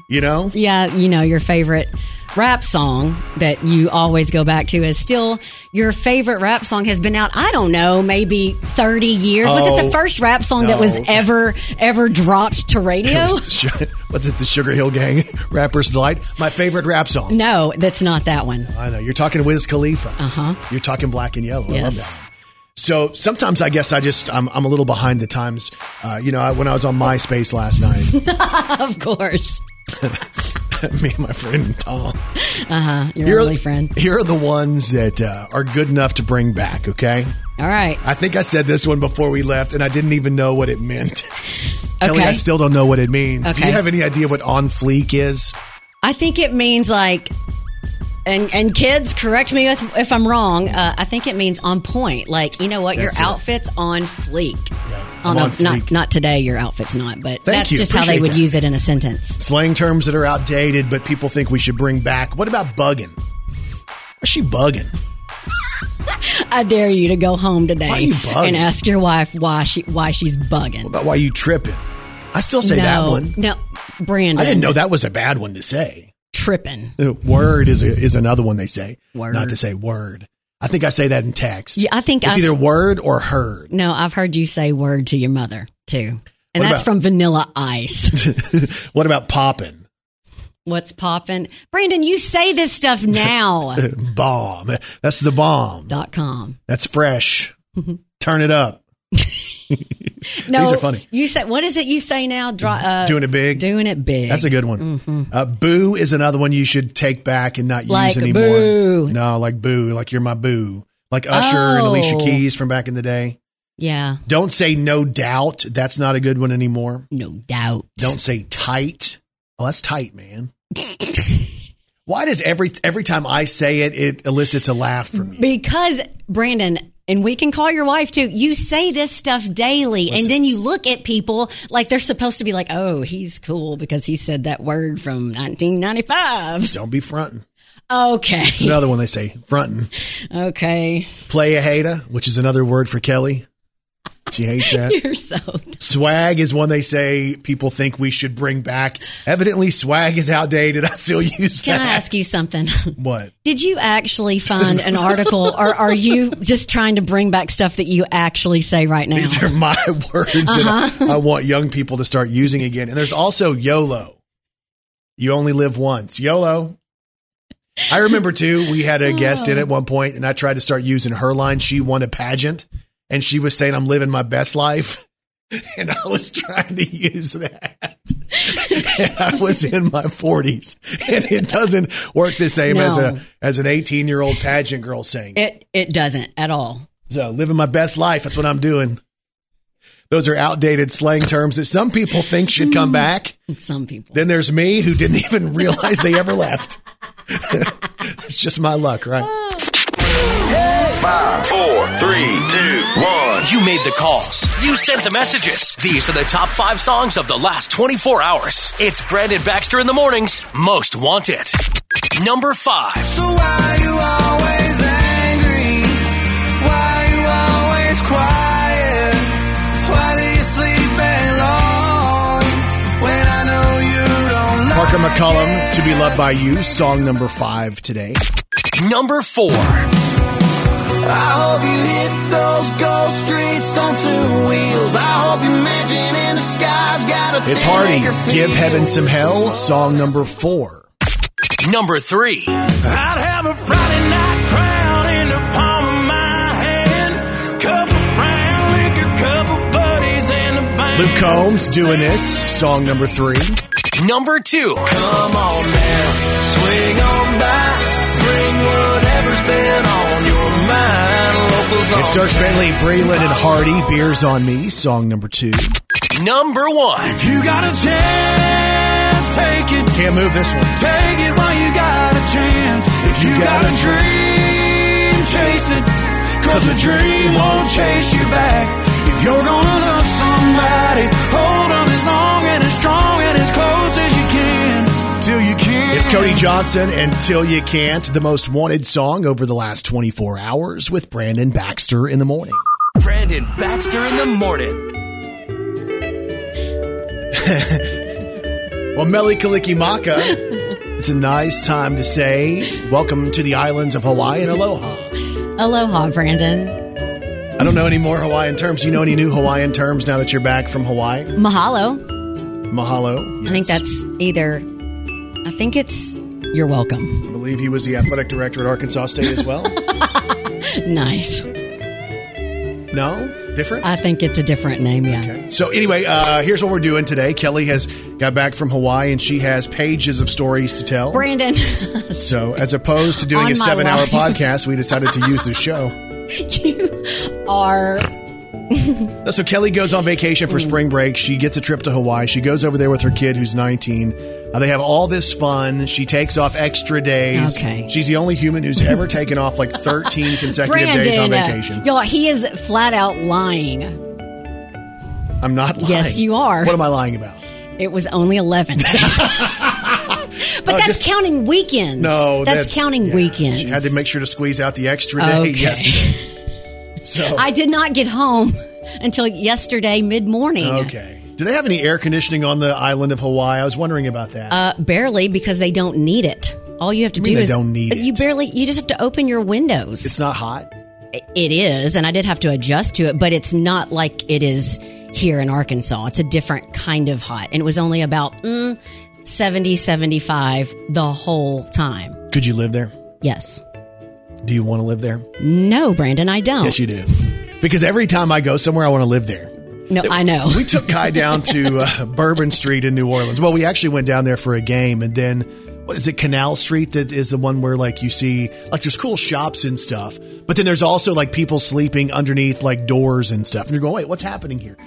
S2: you know?
S3: Yeah, you know, your favorite rap song that you always go back to is still your favorite rap song has been out, I don't know, maybe 30 years. was it
S2: Oh,
S3: the first rap song that was ever, ever dropped to radio?
S2: What's it, the Sugar Hill Gang, Rapper's Delight? My favorite rap song.
S3: no, that's not that one.
S2: I know. You're talking Wiz Khalifa. Uh
S3: Uh-huh.
S2: You're talking Black and Yellow. I love
S3: Yes.
S2: that. So sometimes I guess I just I'm, I'm a little behind the times. Uh, you know, I, when I was on MySpace last night,
S3: Of course.
S2: me and my friend Tom. Uh huh.
S3: Your
S2: Here
S3: only
S2: are,
S3: friend.
S2: here are the ones that uh, are good enough to bring back. Okay,
S3: All right.
S2: I think I said this one before we left, and I didn't even know what it meant. Kelly,
S3: Okay.
S2: I still don't know what it means. Do you have any idea what on fleek is?
S3: I think it means like, and and kids, correct me if, if I'm wrong. Uh, I think it means on point. Like you know what,
S2: That's it.
S3: your outfit's on fleek.
S2: On fleek.
S3: not not today. Your outfit's not, but
S2: Thank
S3: that's
S2: you.
S3: just how they would
S2: that.
S3: use it in a sentence.
S2: Slang terms that are outdated, but people think we should bring back. What about bugging? What's she bugging?
S3: I dare you to go home today and ask your wife why she why she's bugging.
S2: What About why you tripping? I still say
S3: no,
S2: that one.
S3: no, Brandon.
S2: I didn't know that was a bad one to say.
S3: Tripping.
S2: Uh, word is a, is another one they say.
S3: Word.
S2: Not to say word. I think I say that in text.
S3: Yeah, I think
S2: it's
S3: I
S2: either word or heard.
S3: No, I've heard you say word to your mother too, and
S2: What
S3: that's
S2: about-
S3: from Vanilla Ice.
S2: What about popping?
S3: What's poppin'? Brandon, you say this stuff now.
S2: Bomb. That's the bomb.
S3: dot com.
S2: That's fresh. Turn it up.
S3: No,
S2: These are funny.
S3: You say what is it? You say now? Dro- uh,
S2: Doing it big.
S3: Doing it big.
S2: That's a good one. Uh, boo is another one you should take back and not
S3: Like
S2: use anymore.
S3: boo.
S2: No, like boo, like you're my boo. like Usher and Alicia
S3: Oh.
S2: Keys from back in the day.
S3: Yeah,
S2: Don't say no doubt. That's not a good one anymore.
S3: no doubt.
S2: Don't say tight. Oh, that's tight, man. Why does every every time I say it, it elicits a laugh from you?
S3: Because Brandon, and we can call your wife too. You say this stuff daily, and then you look at people like they're supposed to be like, "Oh, he's cool because he said that word from 1995."
S2: Don't be fronting.
S3: Okay,
S2: It's another one they say, fronting.
S3: okay,
S2: Play a hater, which is another word for Kelly. She hates that.
S3: you're so.
S2: Swag is one they say people think we should bring back. Evidently, swag is outdated. I still use that.
S3: Can
S2: that.
S3: I ask you something?
S2: What?
S3: Did you actually find an article, or are you just trying to bring back stuff that you actually say right now?
S2: These are my words that I, I want young people to start using again. And there's also YOLO. You only live once. YOLO. I remember too, we had a guest in oh. at one point and I tried to start using her line. She won a pageant and she was saying, I'm living my best life. And I was trying to use that. And I was in my 40s and it doesn't work the same as a as an 18 year old pageant girl saying.
S3: It it doesn't at all.
S2: So living my best life. That's what I'm doing. Those are outdated slang terms that some people think should come back.
S3: Some people.
S2: Then there's me who didn't even realize they ever left. it's just my luck, right? Ah.
S1: Five, four, three, two, one. You made the calls. You sent the messages. These are the top five songs of the last 24 hours. It's Brandon Baxter in the mornings. Most wanted. Number five.
S6: So why you always angry? Why you always quiet? Why do you sleep alone when I know you don't like
S2: Parker McCollum, To Be Loved by You, song number five today.
S1: Number four.
S6: I hope you hit those ghost streets on two wheels. I hope your mansion in the sky's got a
S2: It's Hardy, Give. Heaven Some Hell, song number four.
S1: Number three.
S4: I'd have a Friday night crown in the palm of my hand. Couple brown liquor, couple buddies in the band.
S2: Luke Combs doing this, song number three.
S1: Number two.
S6: Come on now, swing on by. Bring whatever's been on your mind. Locals on
S2: It's Dierks Bentley, Breland, and Hardy, Beers on Me, song number two.
S1: Number one.
S4: You got a chance, take it.
S2: Can't move this one.
S4: Take it while you got a chance. If you, got, a dream, chase it. Cause a dream won't chase you back. If you're gonna love somebody, hold them as long and as strong and as close as you
S2: It's Cody Johnson, Until You Can't, the most wanted song over the last 24 hours with Brandon Baxter in the morning.
S1: Brandon Baxter in the morning.
S2: Well, Mele Kalikimaka, it's a nice time to say welcome to the islands of Hawaii and aloha.
S3: Aloha, Brandon.
S2: I don't know any more Hawaiian terms. You know any new Hawaiian terms now that you're back from Hawaii?
S3: Mahalo.
S2: Mahalo.
S3: I think that's either. I think it's you're welcome.
S2: I believe he was the athletic director at Arkansas State as well.
S3: Nice.
S2: no? Different?
S3: I think it's a different name. Yeah.
S2: Okay. So anyway, uh, here's what we're doing today. Kelly has got back from Hawaii and she has pages of stories to tell.
S3: Brandon,
S2: So as opposed to doing
S3: On
S2: a seven hour podcast, we decided to use the show.
S3: you are.
S2: So Kelly goes on vacation for spring break. She gets a trip to Hawaii. She goes over there with her kid who's 19. Uh, they have all this fun. She takes off extra days.
S3: Okay.
S2: She's the only human who's ever taken off like 13 consecutive
S3: Brandon,
S2: days on
S3: uh,
S2: vacation.
S3: y'all, he is flat out lying.
S2: I'm not lying.
S3: Yes, you are.
S2: What am I lying about?
S3: It was only 11. but that's
S2: just-
S3: counting weekends.
S2: No,
S3: that's, counting
S2: yeah.
S3: weekends.
S2: She had to make sure to squeeze out the extra day
S3: Okay.
S2: yesterday. So
S3: I did not get home until yesterday mid morning.
S2: okay. Do they have any air conditioning on the island of Hawaii? I was wondering about that.
S3: Uh, barely because they don't need it. All you have to
S2: mean
S3: do
S2: they
S3: is
S2: don't need it.
S3: you
S2: it?
S3: barely you just have to open your windows.
S2: it's not hot.
S3: it is, and I did have to adjust to it, but it's not like it is here in Arkansas. It's a different kind of hot, and it was only about mm, 70, 75 the whole time.
S2: Could you live there?
S3: Yes.
S2: Do you want to live there?
S3: No, Brandon, I don't.
S2: Yes, you do. Because every time I go somewhere, I want to live there.
S3: No, I know.
S2: We took Kai down to uh, Bourbon Street in New Orleans. Well, we actually went down there for a game, and then what is it? Canal Street that is the one where like you see like there's cool shops and stuff, but then there's also like people sleeping underneath like doors and stuff, and you're going, wait, what's happening here?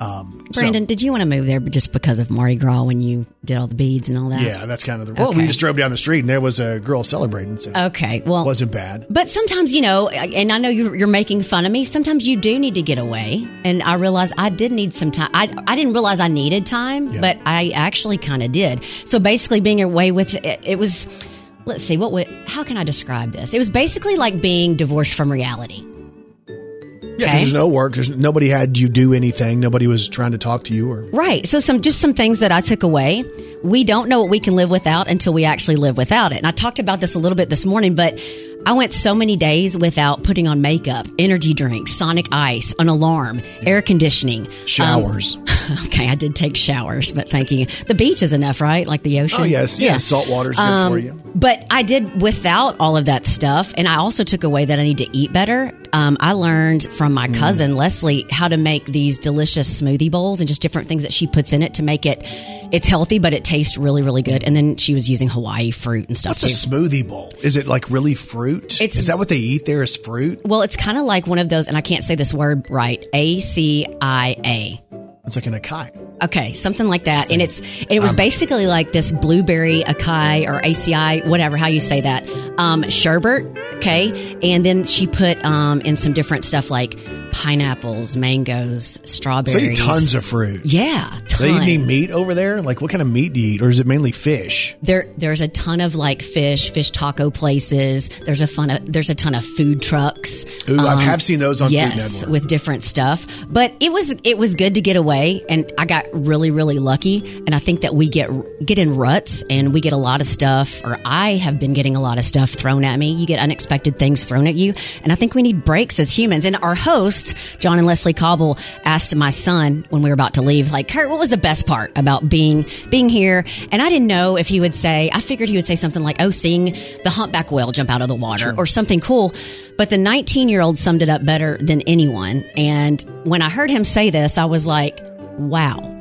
S2: Um, so-
S3: Brandon, did you want to move there just because of Mardi Gras when you did all the beads and all that?
S2: yeah, that's kind of the. Well, we just drove down the street, and there was a girl celebrating, so
S3: Okay. Well,
S2: it wasn't bad.
S3: But sometimes, you know, and I know you're, you're making fun of me. Sometimes you do need to get away. And I realized I did need some time. I, I didn't realize I needed time,
S2: Yeah.
S3: but I actually kind of did. So basically, being away with it, it was, let's see, what would, how can I describe this? It was basically like being divorced from reality.
S2: Yeah,
S3: Okay.
S2: there's no work. There's nobody had you do anything. Nobody was trying to talk to you or.
S3: Right. So some just some things that I took away. We don't know what we can live without until we actually live without it. And I talked about this a little bit this morning, but I went so many days without putting on makeup, energy drinks, sonic ice, an alarm, air conditioning,
S2: Showers.
S3: Um, okay, I did take showers, but thank you. The beach is enough, right? Like the ocean.
S2: Oh yes, yeah. Salt water's good
S3: Um,
S2: for you.
S3: But I did without all of that stuff, and I also took away that I need to eat better. Um, I learned from my
S2: Mm.
S3: cousin Leslie how to make these delicious smoothie bowls and just different things that she puts in it to make it. It's healthy, but it tastes really, really good. And then she was using Hawaii fruit and stuff
S2: What's a smoothie bowl? Is it like really fruit?
S3: It's-
S2: is that what they eat there? Is fruit?
S3: well, it's kind of like one of those, and I can't say this word right. A C I A.
S2: It's like an Akai.
S3: Okay, something like that. And it's and it was basically like this blueberry Akai or ACI, whatever how you say that, um, sherbet. Okay, and then she put um, in some different stuff like pineapples, mangoes,
S2: So
S3: strawberries.
S2: they eat tons of fruit.
S3: yeah, tons.
S2: They eat any meat over there? Like what kind of meat do you eat, or is it mainly fish?
S3: There, there's a ton of like fish, fish taco places. There's a fun, of, there's a ton of food trucks. Um,
S2: I have seen those on Food
S3: yes, with different stuff. But it was it was good to get away, and I got really really lucky. And I think that we get get in ruts, and we get a lot of stuff, or I have been getting a lot of stuff thrown at me. You get unexpected things thrown at you, and I think we need breaks as humans. And our hosts, John and Leslie Cobble, asked my son when we were about to leave, like, Kurt, what was the best part about being being here? And I didn't know if he would say. I figured he would say something like, "Oh, seeing the humpback whale jump out of the water," or something cool. But the 19 year old summed it up better than anyone. And when I heard him say this, I was like, wow.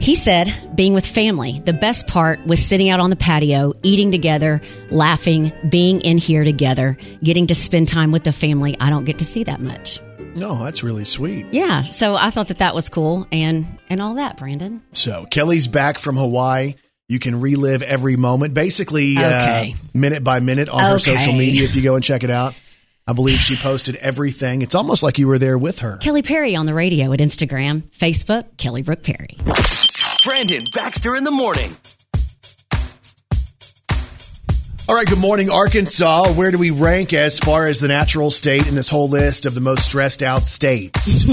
S3: He said, being with family, the best part was sitting out on the patio, eating together, laughing, being in here together, getting to spend time with the family. I don't get to see that much.
S2: No, that's really sweet.
S3: Yeah. So I thought that that was cool and, and all that, Brandon.
S2: So Kelly's back from Hawaii. You can relive every moment, basically
S3: Okay.
S2: uh, minute by minute on her social media. If you go and check it out, I believe she posted everything. It's almost like you were there with her.
S3: Kelly Perry on the radio at Instagram, Facebook, Kelly Brook Perry.
S1: Brandon Baxter in the morning.
S2: All right, good morning, Arkansas. Where do we rank as far as the natural state in this whole list of the most stressed out states?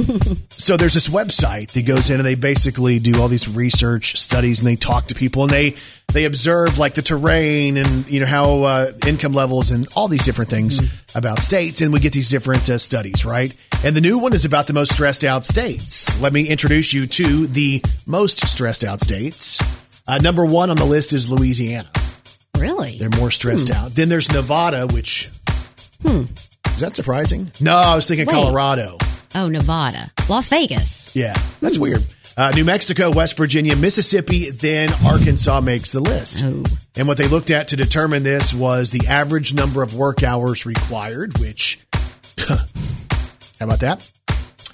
S2: so there's this website that goes in and they basically do all these research studies and they talk to people and they they observe like the terrain and you know how uh, income levels and all these different things about states and we get these different uh, studies, right? And the new one is about the most stressed out states. Let me introduce you to the most stressed out states. Uh, number one on the list is Louisiana.
S3: Really?
S2: They're more stressed
S3: Hmm.
S2: out. Then there's Nevada, which Hmm. is that surprising? No, I was thinking
S3: Wait.
S2: Colorado.
S3: Oh, Nevada. Las Vegas.
S2: Yeah, that's weird. Uh, New Mexico, West Virginia, Mississippi, then Arkansas makes the list.
S3: Oh.
S2: And what they looked at to determine this was the average number of work hours required, which, how about that?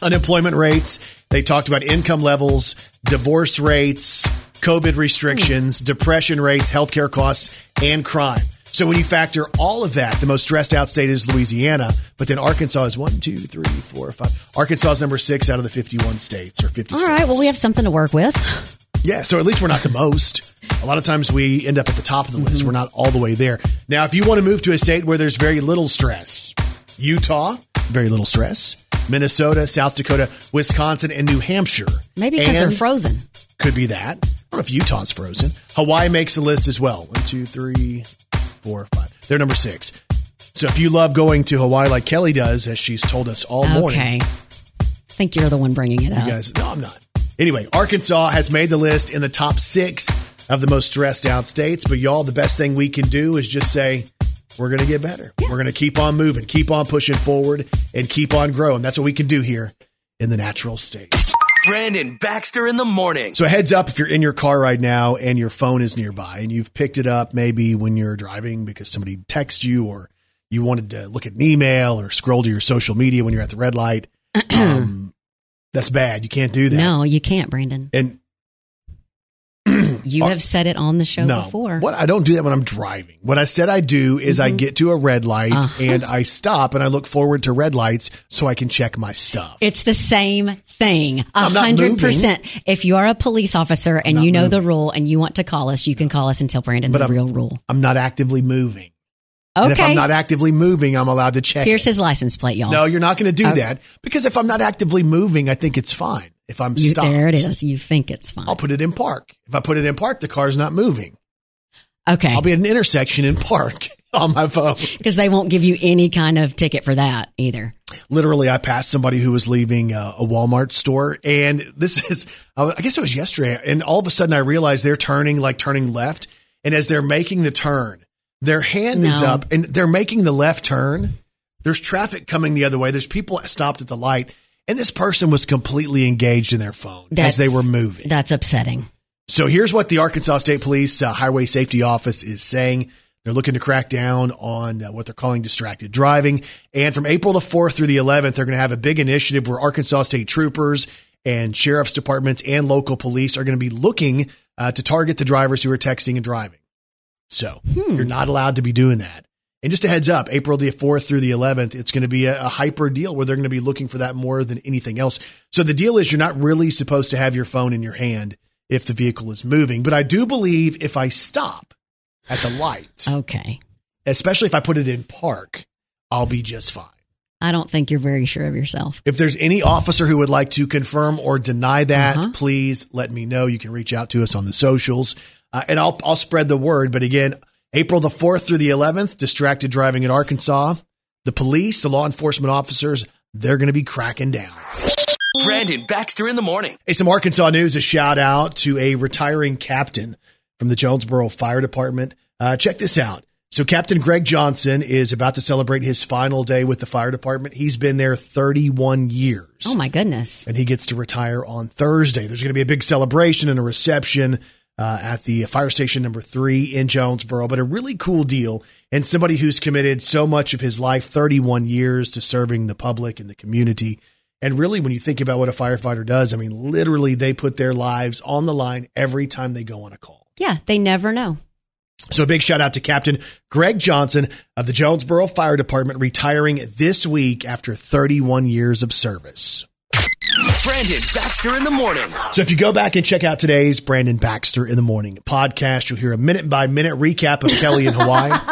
S2: Unemployment rates. They talked about income levels, divorce rates, COVID restrictions, hmm. depression rates, healthcare costs, and crime. So when you factor all of that, the most stressed out state is Louisiana, but then Arkansas is one, two, three, four, five. Arkansas is number six out of the 51 states or 50
S3: All
S2: states.
S3: right. Well, we have something to work with.
S2: Yeah, so at least we're not the most. A lot of times we end up at the top of the mm-hmm. list. We're not all the way there. Now, if you want to move to a state where there's very little stress, Utah, very little stress. Minnesota, South Dakota, Wisconsin, and New Hampshire.
S3: Maybe because they're frozen.
S2: Could be that. I don't know if Utah's frozen. Hawaii makes the list as well. One, two, three, four, five. They're number six. So if you love going to Hawaii like Kelly does, as she's told us all morning,
S3: Okay. I think you're the one bringing it up.
S2: you guys, no, I'm not. Anyway, Arkansas has made the list in the top six of the most stressed out states. But y'all, the best thing we can do is just say, we're going to get better. We're going to keep on moving, keep on pushing forward, and keep on growing. That's what we can do here in the natural state.
S1: Brandon Baxter in the morning.
S2: So, heads up if you're in your car right now and your phone is nearby and you've picked it up maybe when you're driving because somebody texts you or you wanted to look at an email or scroll to your social media when you're at the red light. um, that's bad. You can't do that.
S3: No, you can't, Brandon.
S2: And
S3: You have said it on the show
S2: no,
S3: before.
S2: what I don't do that when I'm driving. What I said I do is
S3: Mm-hmm.
S2: I get to a red light
S3: Uh-huh.
S2: and I stop and I look forward to red lights so I can check my stuff.
S3: It's the same thing. A hundred percent. If you are a police officer and you know the rule and you want to call us, you can call us and tell Brandon
S2: But
S3: the
S2: I'm-
S3: real rule.
S2: I'm not actively moving. And if
S3: Okay.
S2: I'm not actively moving, I'm allowed to check.
S3: Here's
S2: it.
S3: his license plate, y'all.
S2: No, you're not going to do
S3: Okay.
S2: that because if I'm not actively moving, I think it's fine. If I'm
S3: You-
S2: stopped,
S3: there it is. You think it's fine.
S2: I'll put it in park. If I put it in park, the car's not moving.
S3: Okay.
S2: I'll be at an intersection in park on my phone.
S3: Because they won't give you any kind of ticket for that either.
S2: Literally, I passed somebody who was leaving uh, a Walmart store, and this is, I guess it was yesterday, and all of a sudden I realized they're turning, like turning left, and as they're making the turn, their hand is up, and they're making the left turn. There's traffic coming the other way. There's people stopped at the light, and this person was completely engaged in their phone as they were moving.
S3: That's upsetting.
S2: So here's what the Arkansas State Police uh, Highway Safety Office is saying. They're looking to crack down on uh, what they're calling distracted driving. And from April the 4th through the 11th, they're going to have a big initiative where Arkansas State troopers and sheriff's departments and local police are going to be looking uh, to target the drivers who are texting and driving. So you're not allowed to be doing that. And just a heads up, April the 4th through the 11th, it's going to be a, a hyper deal where they're going to be looking for that more than anything else. So the deal is you're not really supposed to have your phone in your hand if the vehicle is moving. But I do believe if I stop at the light,
S3: Okay.
S2: especially if I put it in park, I'll be just fine.
S3: I don't think you're very sure of yourself.
S2: If there's any officer who would like to confirm or deny that,
S3: Uh-huh.
S2: please let me know. You can reach out to us on the socials, uh, and I'll I'll spread the word. But again, April the fourth through the eleventh, distracted driving in Arkansas. The police, the law enforcement officers, they're going to be cracking down.
S1: Brandon Baxter in the morning.
S2: Hey, some Arkansas news. A shout out to a retiring captain from the Jonesboro Fire Department. Uh, check this out. So, Captain Greg Johnson is about to celebrate his final day with the fire department. He's been there 31 years.
S3: Oh my goodness.
S2: and he gets to retire on Thursday. There's going to be a big celebration and a reception uh, at the fire station number three in Jonesboro, but a really cool deal. And somebody who's committed so much of his life, 31 years, to serving the public and the community. And really, when you think about what a firefighter does, I mean, literally, they put their lives on the line every time they go on a call.
S3: Yeah, they never know.
S2: So a big shout out to Captain Greg Johnson of the Jonesboro Fire Department retiring this week after 31 years of service.
S1: Brandon Baxter in the morning.
S2: So if you go back and check out today's Brandon Baxter in the Morning podcast, you'll hear a minute by minute recap of Kelly in Hawaii.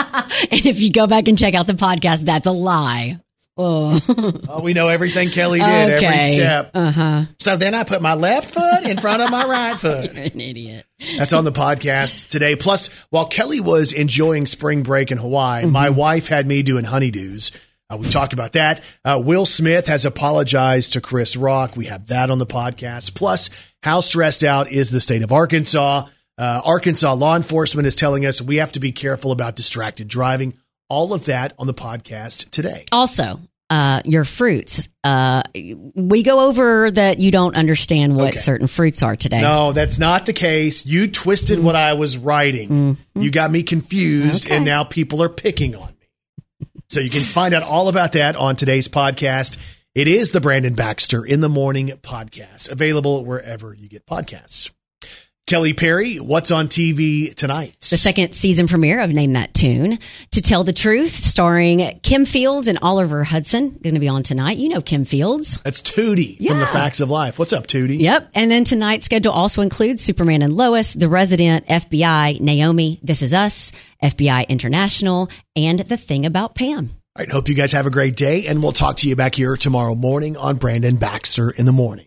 S3: And if you go back and check out the podcast, that's a lie. Oh,
S2: oh, we know everything Kelly did, every
S3: Okay.
S2: step.
S3: uh huh.
S2: So then I put my left foot in front of my right foot.
S3: You're an idiot.
S2: That's on the podcast today. Plus, while Kelly was enjoying spring break in Hawaii, my wife had me doing honeydews. Uh, we talked about that. Uh, Will Smith has apologized to Chris Rock. We have that on the podcast. Plus, how stressed out is the state of Arkansas? Uh, Arkansas law enforcement is telling us we have to be careful about distracted driving. All of that on the podcast today.
S3: Also, uh, your fruits. Uh, we go over that you don't understand what
S2: Okay.
S3: certain fruits are today.
S2: No, that's not the case. You twisted what I was writing. You got me confused,
S3: Okay.
S2: and now people are picking on. So you can find out all about that on today's podcast. It is the Brandon Baxter in the Morning podcast, available wherever you get podcasts. Kelly Perry, what's on TV tonight?
S3: The second season premiere of Name That Tune. To Tell the Truth, starring Kim Fields and Oliver Hudson. Going to be on tonight. You know Kim Fields.
S2: That's Tootie from the Facts of Life. What's up, Tootie?
S3: Yep. And then tonight's schedule also includes Superman and Lois, The Resident, FBI, Naomi, This Is Us, FBI International, and The Thing About Pam.
S2: All right, hope you guys have a great day, and we'll talk to you back here tomorrow morning on Brandon Baxter in the Morning.